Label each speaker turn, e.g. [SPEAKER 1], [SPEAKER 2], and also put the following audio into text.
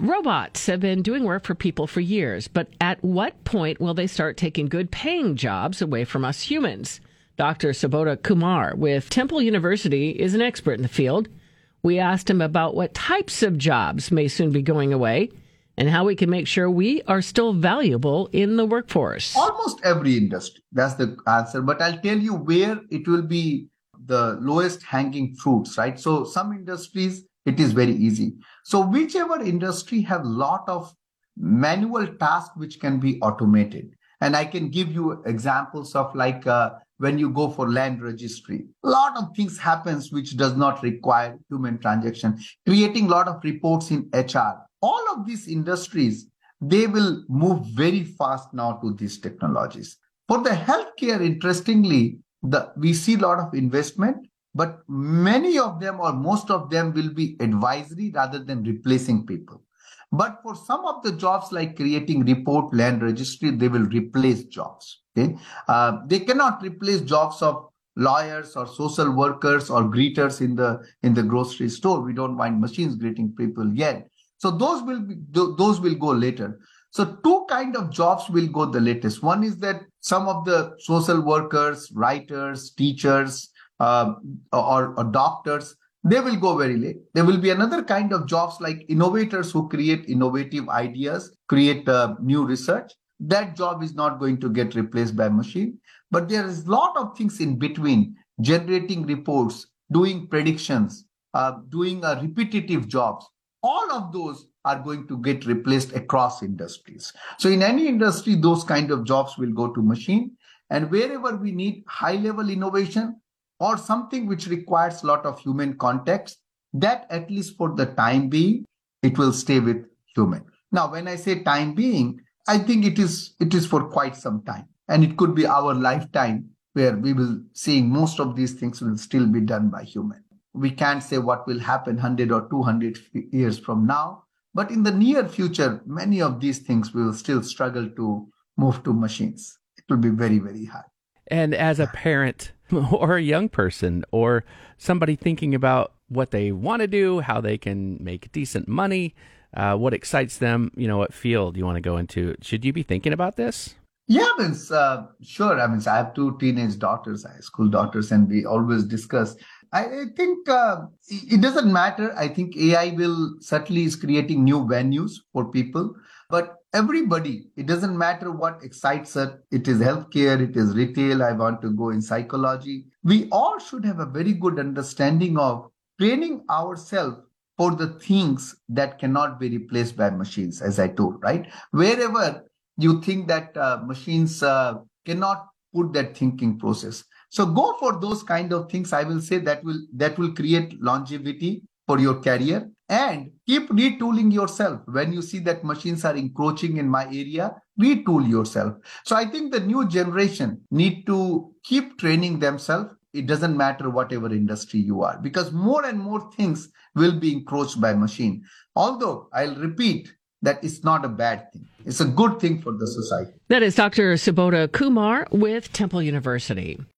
[SPEAKER 1] Robots have been doing work for people for years, but at what point will they start taking good paying jobs away from us humans? Dr. Subodha Kumar with Temple University is an expert in the field. We asked him about what types of jobs may soon be going away and how we can make sure we are still valuable in the workforce.
[SPEAKER 2] Almost every industry. That's the answer. But I'll tell you where it will be the lowest hanging fruits, right? So some industries, it is very easy. So whichever industry have lot of manual tasks which can be automated. And I can give you examples of like uh, when you go for land registry, a lot of things happens which does not require human transaction, creating a lot of reports in HR. All of these industries, they will move very fast now to these technologies. For the healthcare, interestingly, the we see a lot of investment but many of them or most of them will be advisory rather than replacing people. But for some of the jobs like creating report land registry they will replace jobs okay? Uh, they cannot replace jobs of lawyers or social workers or greeters in the in the grocery store. We don't find machines greeting people yet. So those will be those will go later. So two kind of jobs will go the latest. One is that some of the social workers, writers, teachers, uh, or, or doctors, they will go very late. There will be another kind of jobs like innovators who create innovative ideas, create uh, new research. That job is not going to get replaced by machine. But there is a lot of things in between, generating reports, doing predictions, uh, doing uh, repetitive jobs. All of those are going to get replaced across industries. So in any industry, those kind of jobs will go to machine. And wherever we need high level innovation or something which requires a lot of human context, that at least for the time being, it will stay with human. Now, when I say time being, I think it is it is for quite some time. And it could be our lifetime where we will seeing most of these things will still be done by human. We can't say what will happen 100 or 200 years from now, but in the near future, many of these things will still struggle to move to machines. It will be very, very hard.
[SPEAKER 3] And as a parent or a young person or somebody thinking about what they want to do, how they can make decent money, uh, what excites them, you know, what field you want to go into, should you be thinking about this?
[SPEAKER 2] Yeah, I mean, uh, sure. I mean, I have two teenage daughters, high school daughters, and we always discuss I think uh, it doesn't matter. I think AI will certainly is creating new venues for people, but everybody, it doesn't matter what excites us. It is healthcare, it is retail. I want to go in psychology. We all should have a very good understanding of training ourselves for the things that cannot be replaced by machines, as I told, right? Wherever you think that uh, machines uh, cannot put that thinking process so go for those kind of things. I will say that will that will create longevity for your career. And keep retooling yourself. When you see that machines are encroaching in my area retool yourself. So i think the new generation need to keep training themselves. It doesn't matter whatever industry you are because more and more things will be encroached by machine. Although i'll repeat that it's not a bad thing. It's a good thing for the society.
[SPEAKER 1] That is dr subodha kumar with temple university